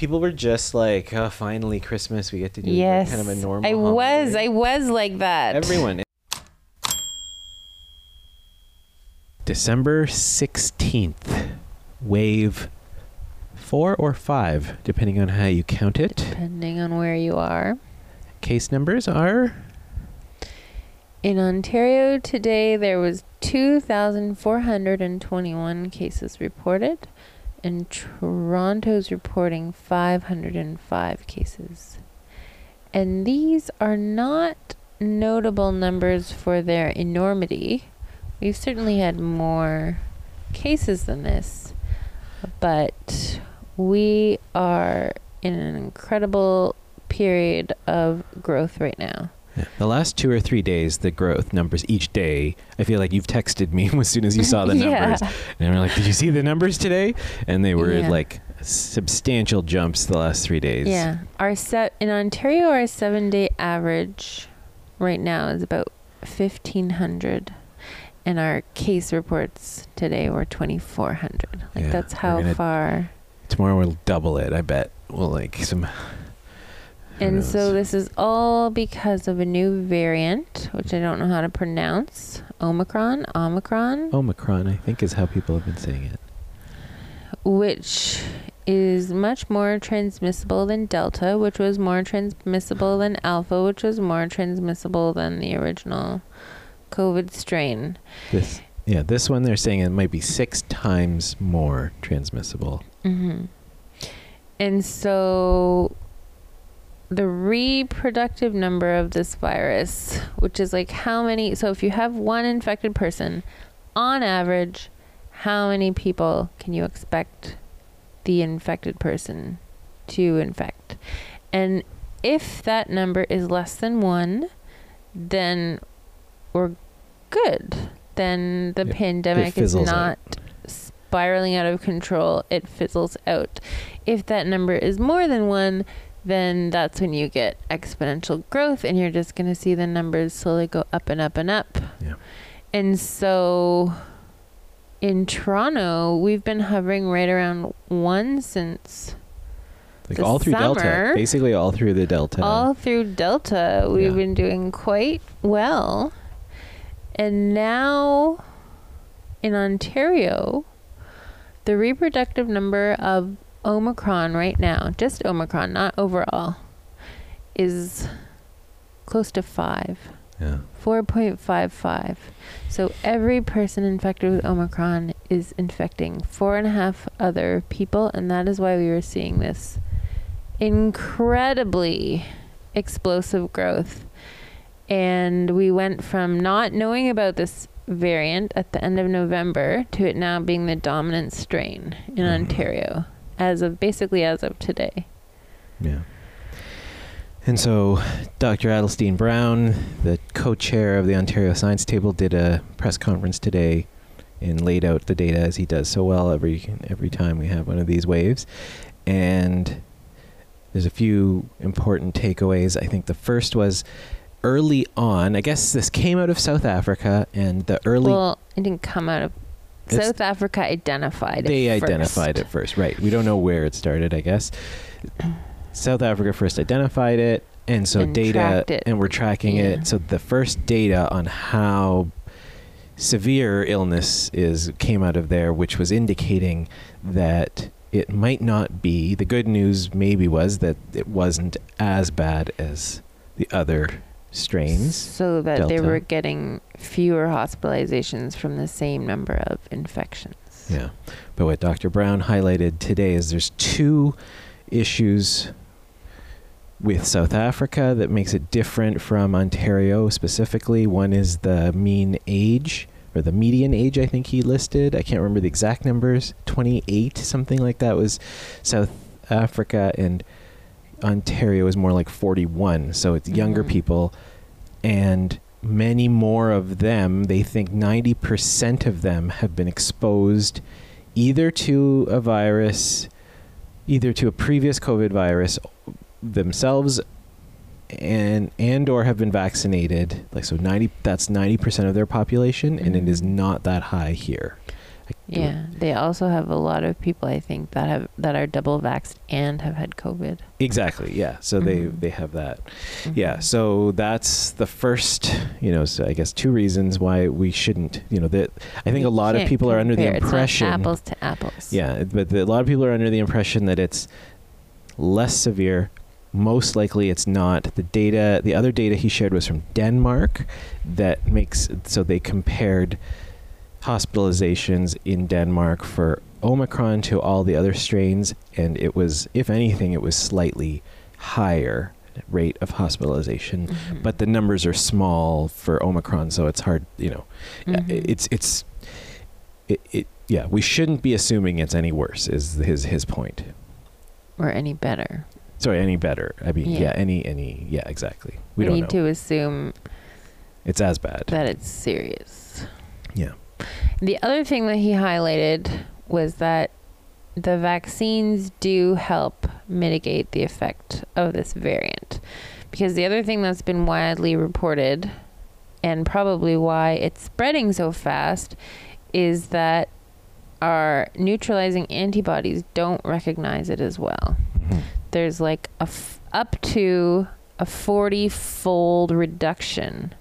People were just like, oh, finally Christmas. We get to do yes. kind of a normal. I was. I was like that. Everyone. December 16th, wave four or five, depending on how you count it. Depending on where you are. Case numbers are In Ontario today, there was 2,421 cases reported, and Toronto's reporting 505 cases. And these are not notable numbers for their enormity. We've certainly had more cases than this, but we are in an incredible period of growth right now. Yeah. The last two or three days, the growth numbers each day, I feel like you've texted me as soon as you saw the Yeah. numbers. And we're like, did you see the numbers today? And they were Yeah. like substantial jumps the last three days. Yeah, our set in Ontario, our seven-day average right now is about fifteen hundred, and our case reports today were twenty-four hundred. Like Yeah, that's how gonna- far. Tomorrow we'll double it, I bet. We'll like some. And so this is all because of a new variant, which I don't know how to pronounce. Omicron, Omicron, Omicron, I think, is how people have been saying it. which is much more transmissible than Delta, which was more transmissible than Alpha, which was more transmissible than the original COVID strain. This, yeah, this one they're saying it might be six times more transmissible. hmm And so the reproductive number of this virus, which is like how many, so if you have one infected person, on average, how many people can you expect the infected person to infect? And if that number is less than one, then we're good. Then the It- it pandemic is fizzles out. not spiraling out of control. It fizzles out. If that number is more than one, then that's when you get exponential growth, and you're just going to see the numbers slowly go up and up and up. Yeah. And so in Toronto, we've been hovering right around one since Like all through Delta, basically all through the Delta. all through Delta. We've Yeah. been doing quite well. And now in Ontario, the reproductive number of Omicron right now, just Omicron, not overall, is close to five. yeah. 4.55. So every person infected with Omicron is infecting four and a half other people, and that is why we were seeing this incredibly explosive growth. And we went from not knowing about this variant at the end of November to it now being the dominant strain in Mhm. Ontario as of basically as of today. Yeah. And so Dr. Adalsteinn Brown, the co chair of the Ontario Science Table, did a press conference today and laid out the data as he does so well every every time we have one of these waves. And there's a few important takeaways. I think the first was early on, I guess this came out of South Africa and the early well, it didn't come out of South Africa identified they it identified first. it first right we don't know where it started i guess south africa first identified it and so And data tracked it. and we're tracking Yeah. it so the first data on how severe illness is came out of there which was indicating that it might not be the good news maybe was that it wasn't as bad as the other strains so that they were getting fewer hospitalizations from the same number of infections. Yeah. But what Dr. Brown highlighted today is there's two issues with South Africa that makes it different from Ontario specifically. One is the mean age or the median age I think he listed. I can't remember the exact numbers. 28 something like that was South Africa and Ontario is more like 41. So it's younger Mhm. people and many more of them, they think 90% of them have been exposed either to a virus, either to a previous COVID virus themselves and and or have been vaccinated like so 90 that's 90% of their population and it is Mhm. not that high here Yeah, they also have a lot of people I think that have that are double vaxxed and have had COVID. Exactly. Yeah. So they Mhm. they have that. Yeah. Mhm. So that's the first, you know, so I guess two reasons why we shouldn't, you know, that I think a lot of people are under the compare. Impression apples to apples. Yeah, but the, a lot of people are under the impression that it's less severe. Most likely, it's not. The data, the other data he shared was from Denmark, that makes so they compared hospitalizations in Denmark for Omicron to all the other strains, and it was, if anything, it was slightly higher rate of hospitalization. Mhm. But the numbers are small for Omicron, so it's hard, you know. Uh, Mhm. It's it's it, it yeah, we shouldn't be assuming it's any worse is his his point. or any better. Sorry, any better. I mean, yeah, Yeah. any any yeah, exactly. We, We, don't need know. to assume It's as bad. that it's serious. yeah. The other thing that he highlighted was that the vaccines do help mitigate the effect of this variant. Because the other thing that's been widely reported, and probably why it's spreading so fast, is that our neutralizing antibodies don't recognize it as well. Mhm. There's like a f- up to a 40 fold reduction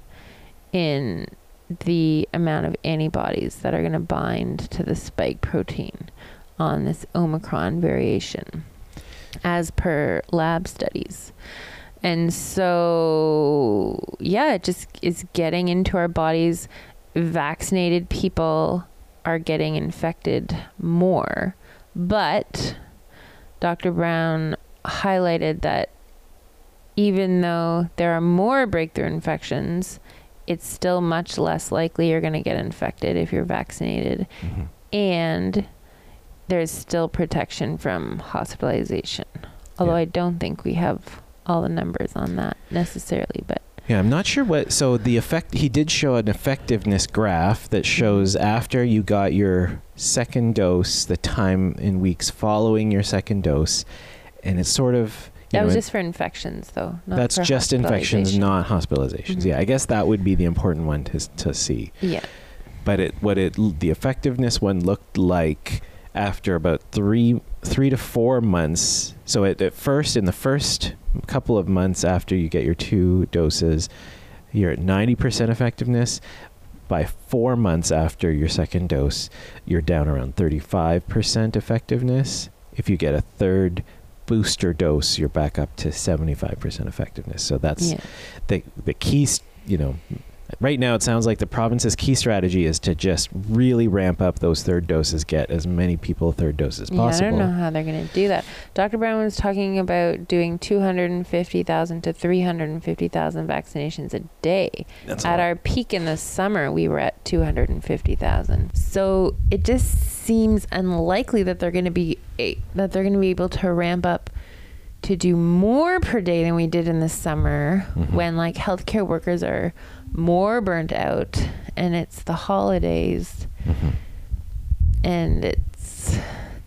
in the amount of antibodies that are going to bind to the spike protein on this Omicron variation, as per lab studies. And so, yeah, it just is getting into our bodies. Vaccinated people are getting infected more. But Dr. Brown highlighted that even though there are more breakthrough infections, it's still much less likely you're going to get infected if you're vaccinated. Mhm. And there's still protection from hospitalization. Although Yeah. I don't think we have all the numbers on that necessarily, but Yeah, I'm not sure what. So the effect he did show an effectiveness graph that shows after you got your second dose, the time in weeks following your second dose, and it's sort of that know, was just for infections, though. Not that's just infections, not hospitalizations. Mhm. Yeah, I guess that would be the important one to to see. Yeah. But it what it the effectiveness one looked like after about three three to four months. So at, at first, in the first couple of months after you get your two doses, you're at ninety percent effectiveness. By four months after your second dose, you're down around thirty-five percent effectiveness. If you get a third booster dose, you're back up to seventy-five percent effectiveness. So that's Yeah. the the key, you know, right now it sounds like the province's key strategy is to just really ramp up those third doses, get as many people third doses Yeah, possible. I don't know how they're going to do that. Dr. Brown was talking about doing 250,000 to 350,000 vaccinations a day. That's at our peak in the summer, we were at 250,000. So it just seems unlikely that they're going to be that they're going to be able to ramp up to do more per day than we did in the summer Mhm. when like healthcare workers are more burnt out and it's the holidays Mhm. and it's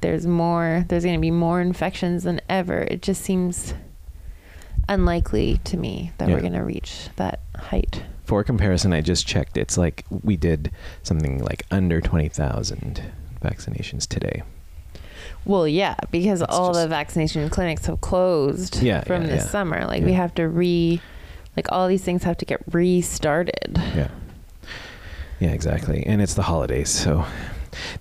there's more there's going to be more infections than ever it just seems unlikely to me that Yeah. we're going to reach that height For comparison, I just checked. It's like we did something like under twenty thousand vaccinations today. well yeah because It's all just- the vaccination clinics have closed Yeah, from yeah, this yeah. summer like we have to re like all these things have to get restarted Yeah. Yeah, exactly. And it's the holidays, so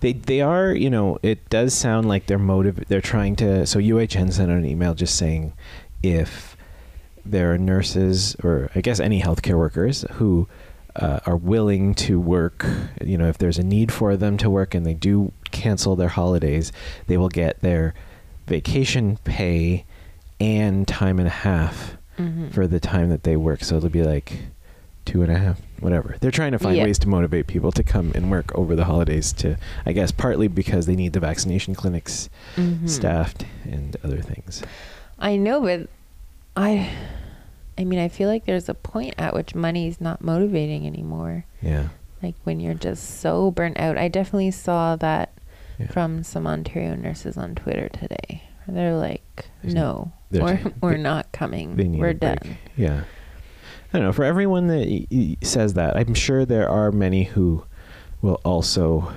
they they are, you know, it does sound like they're motive they're trying to so UHN sent out an email just saying if there are nurses or I guess any healthcare workers who uh, are willing to work, you know, if there's a need for them to work and they do cancel their holidays, they will get their vacation pay and time and a half Mhm. for the time that they work. So it'll be like two and a half, whatever. They're trying to find Yeah. ways to motivate people to come and work over the holidays to, I guess, partly because they need the vaccination clinics Mhm. staffed and other things. I know, but I, I mean, I feel like there's a point at which money is not motivating anymore. Yeah. Like when you're just so burnt out. I definitely saw that Yeah. from some Ontario nurses on Twitter today. They're like, There's- "No, we're we're not coming. we're done." Yeah. I don't know. For everyone that y- y- says that, I'm sure there are many who will also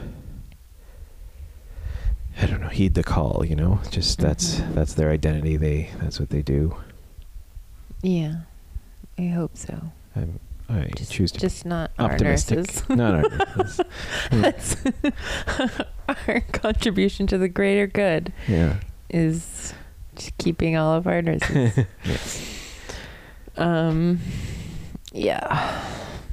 I don't know, heed the call, you know? Just that's Mhm. that's their identity. They that's what they do. Yeah, I hope so. I'm, I Just, choose to just not optimistic. our. Not our nurses. That's our contribution to the greater good yeah. is just keeping all of our nurses. Yes. um, yeah.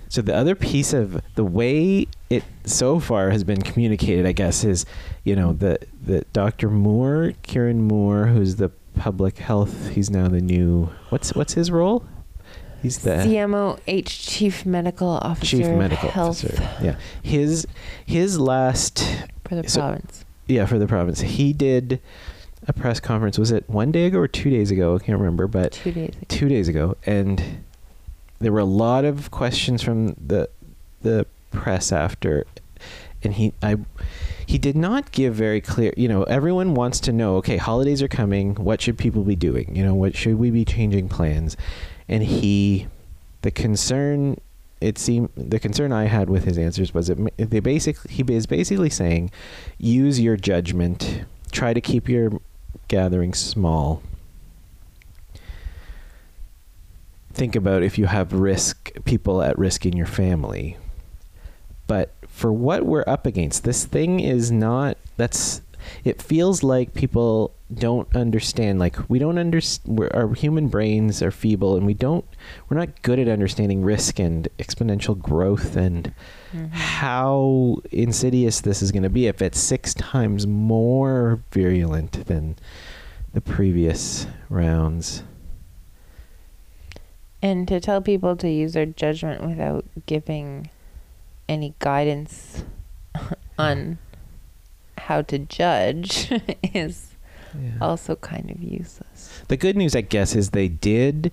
So the other piece of the way it so far has been communicated, I guess, is you know the the Dr. Moore, Kieran Moore, who's the public health. He's now the new what's what's his role? He's the CMOH Chief Medical Officer. chief medical Health officer. Yeah, his his last for the So- province. yeah for the province. He did a press conference. Was it one day ago or two days ago? I can't remember, but Two days ago. two days ago, and there were a lot of questions from the the press after, and he I he did not give very clear. You know, everyone wants to know. Okay, holidays are coming. What should people be doing? You know, what should we be changing plans? And he, the concern. It seemed the concern I had with his answers was it they basically he is basically saying, use your judgment. Try to keep your gathering small. Think about if you have risk people at risk in your family. But for what we're up against this thing is not that's it feels like people don't understand like we don't understand our human brains are feeble and we don't we're not good at understanding risk and exponential growth and Mhm. how insidious this is going to be if it's six times more virulent than the previous rounds And to tell people to use their judgment without giving any guidance on how to judge is Yeah. also kind of useless. The good news, I guess, is they did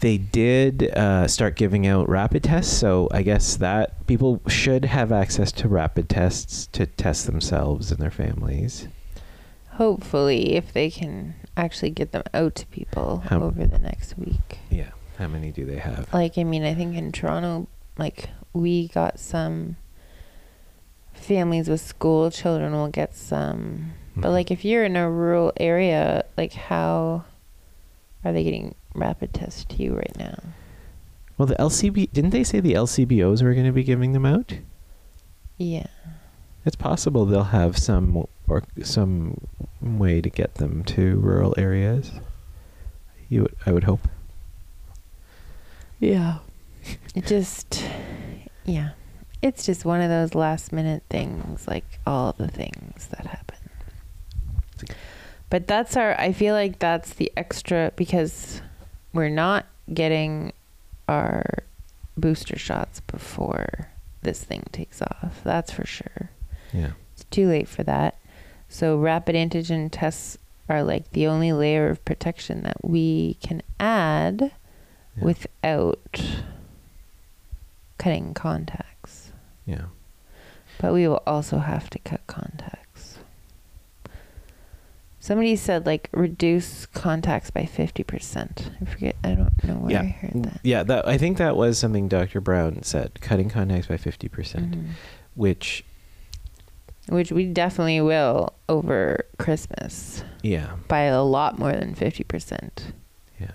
they did uh, start giving out rapid tests. So I guess that people should have access to rapid tests to test themselves and their families. Hopefully, if they can actually get them out to people How- over the next week. Yeah. How many do they have? Like, I mean, I think in Toronto, like, we got some families with school children will get some. But, Mhm. like, if you're in a rural area, like, how are they getting rapid tests to you right now? well, the LCB didn't they say the LCBOs were going to be giving them out? Yeah. It's possible they'll have some or some way to get them to rural areas. You, would, I would hope. Yeah. It just, yeah. It's just one of those last minute things, like all the things that happen. But that's our, I feel like that's the extra because we're not getting our booster shots before this thing takes off. That's for sure. Yeah. It's too late for that. So rapid antigen tests are like the only layer of protection that we can add Yeah. without cutting contacts. Yeah. But we will also have to cut contacts. Somebody said like reduce contacts by 50%. I forget. I don't know where I heard that. Yeah, that I think that was something Dr. Brown said, cutting contacts by 50%, percent Mhm. which Which we definitely will over Christmas yeah, by a lot more than 50%. yeah.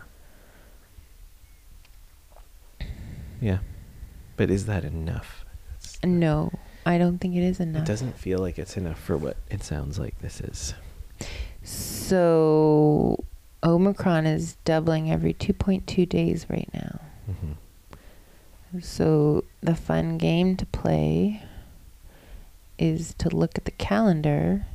Yeah. But is that enough? No, I don't think it is enough. It doesn't feel like it's enough for what it sounds like this is. So Omicron is doubling every 2.2 days right now. hmm So the fun game to play is to look at the calendar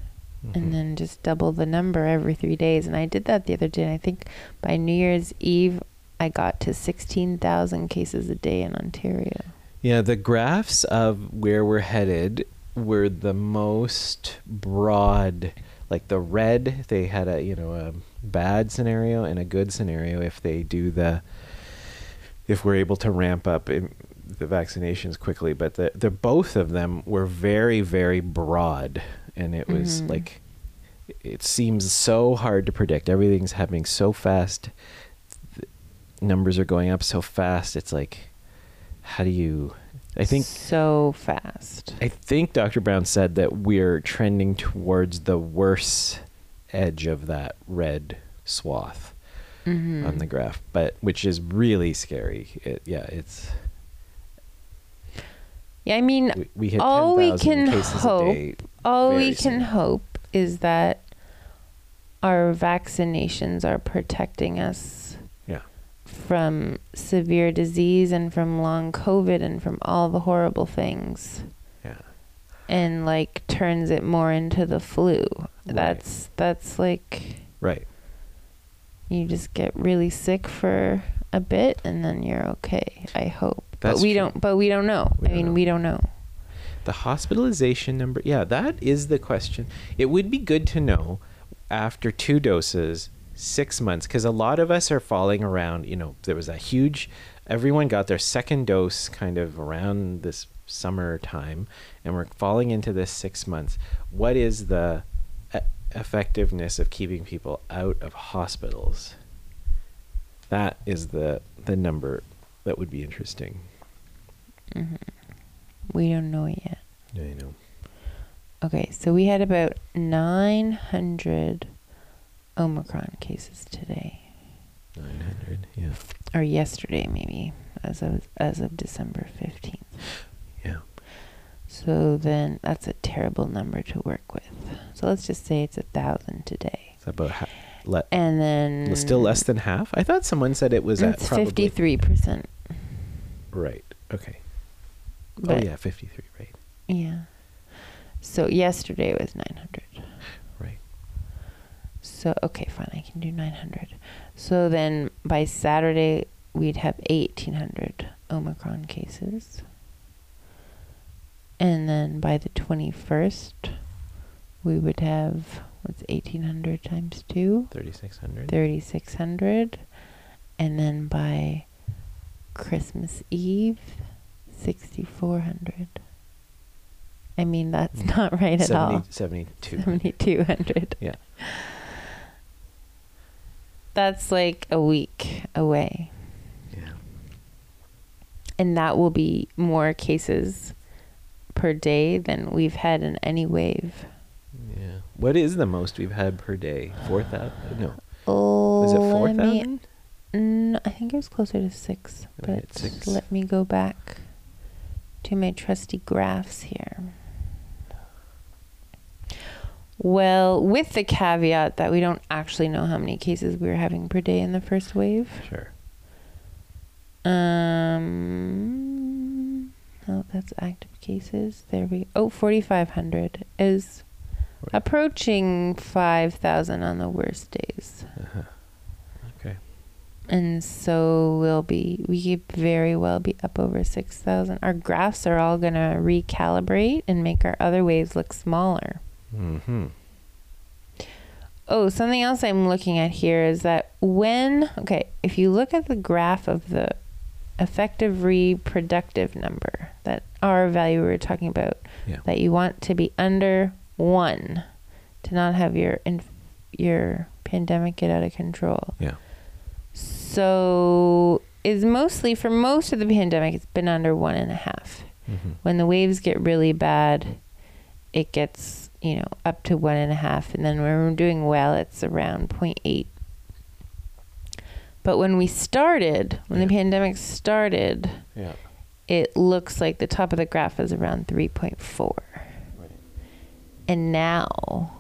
Mm-hmm. and then just double the number every three days. And I did that the other day. And I think by New Year's Eve, I got to 16,000 cases a day in Ontario. Yeah, the graphs of where we're headed were the most broad. Like the red, they had a you know a bad scenario and a good scenario if they do the if we're able to ramp up in the vaccinations quickly. But the the both of them were very very broad, and it was Mhm. like it seems so hard to predict. Everything's happening so fast. Th- numbers are going up so fast. It's like how do you I think so fast. I think Dr. Brown said that we're trending towards the worse edge of that red swath Mhm. on the graph, but which is really scary. It, yeah, it's Yeah, I mean, we, we hit all we 10,000 can cases hope, a day. all we can hope is that our vaccinations are protecting us. From severe disease and from long COVID and from all the horrible things. Yeah. and like turns it more into the flu. Right. That's that's like Right. you just get really sick for a bit and then you're okay. I hope. That's but we true. don't but we don't know. We I don't mean, know. we don't know. The hospitalization number, yeah, that is the question. It would be good to know after two doses, six months, because a lot of us are falling around. You know, there was a huge, everyone got their second dose kind of around this summer time, and we're falling into this six months. What is the e- effectiveness of keeping people out of hospitals? That is the the number that would be interesting. hmm We don't know yet. Yeah, you know. Okay, so we had about 900 Omicron cases today, Nine hundred. Yeah. or yesterday maybe, as of as of December 15th. Yeah. So then that's a terrible number to work with. So let's just say it's a thousand today. It's about ha- le- And then still less than half. I thought someone said it was at fifty three percent. right. Okay. oh yeah, fifty-three. Right. yeah. So yesterday was nine hundred. So okay, fine, I can do nine hundred. So then by Saturday we'd have eighteen hundred Omicron cases. And then by the twenty first we would have what's eighteen hundred times two? Thirty-six hundred. 3600 and then by christmas eve 6400 i mean that's Mm. not right at all 72. 7200 Yeah. That's like a week away Yeah. and that will be more cases per day than we've had in any wave Yeah. What is the most we've had per day? Four thousand? No. oh Was it four let me- thousand? Mm, I think it was closer to six, but six. let me go back to my trusty graphs here. Well, with the caveat that we don't actually know how many cases we were having per day in the first wave. Sure. Um, oh, that's active cases. There we Oh, 4,500 is approaching 5,000 on the worst days. Uh-huh. Okay. And so we'll be, we could very well be up over 6,000. Our graphs are all going to recalibrate and make our other waves look smaller. Mm-hmm. Oh, something else I'm looking at here is that when, okay, if you look at the graph of the effective reproductive number, that R value we were talking about, Yeah. that you want to be under one to not have your inf- your pandemic get out of control. Yeah. So is mostly for most of the pandemic, it's been under one and a half. Mm-hmm. When the waves get really bad, it gets you know up to one and a half, and then when we're doing well, it's around 0.8. But when we started, when the pandemic started, Yeah. it looks like the top of the graph is around 3.4. Right. And now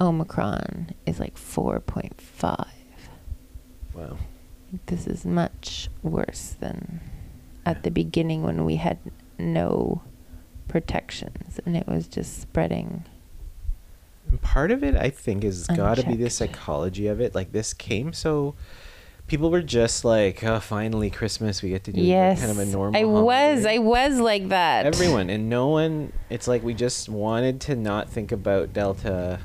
Omicron is like 4.5. Wow. This is much worse than at the beginning when we had no protections and it was just spreading. And part of it, I think, is got to be the psychology of it. Like this came so. People were just like, "Oh, finally Christmas! We get to do yes. kind of a normal." I was. I was like that. everyone and no one it's like we just wanted to not think about delta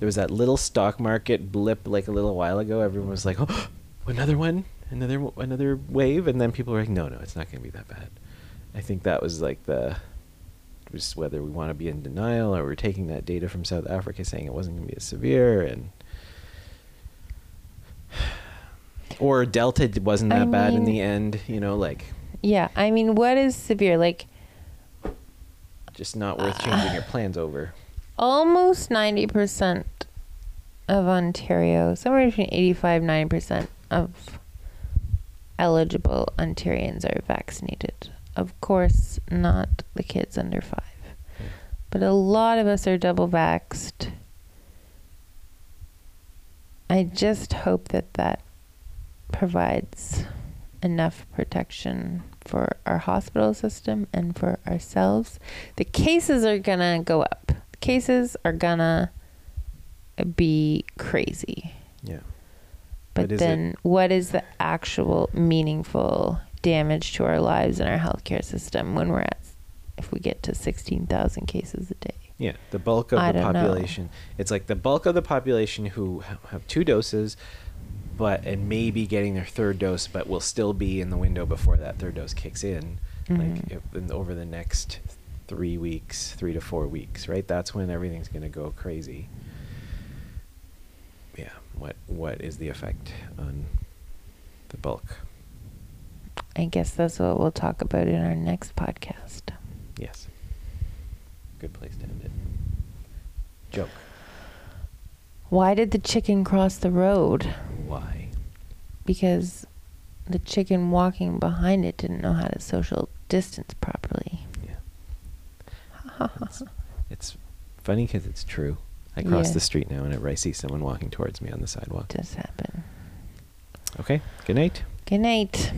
there was that little stock market blip like a little while ago everyone was like oh another one another another wave and then people were like no no it's not going to be that bad i think that was like the just whether we want to be in denial or we're taking that data from south africa saying it wasn't going to be as severe and or delta wasn't I that bad in the end you know like Yeah, I mean, what is severe? Like Just not worth changing your plans over. almost 90% of Ontario, somewhere between 85 90% of eligible Ontarians are vaccinated. Of course, not the kids under 5. But a lot of us are double vaxxed. I just hope that that provides enough protection for our hospital system and for ourselves. The cases are gonna go up. The cases are gonna be crazy. Yeah. But, But is it- then, what is the actual meaningful damage to our lives and our healthcare system when we're at, if we get to 16,000 cases a day? Yeah, the bulk of I the don't know. population. It's like the bulk of the population who have two doses, but and maybe getting their third dose, but will still be in the window before that third dose kicks in. Like Mhm. if, in, over the next three weeks, three to four weeks, right? That's when everything's going to go crazy. Yeah. What What is the effect on the bulk? I guess that's what we'll talk about in our next podcast. Yes. Good place to end it. Joke. Why did the chicken cross the road? Why? Because the chicken walking behind it didn't know how to social distance properly. Yeah. It's, it's funny because it's true. I cross Yeah. the street now and I see someone walking towards me on the sidewalk. It Does happen. Okay. Good night. Good night.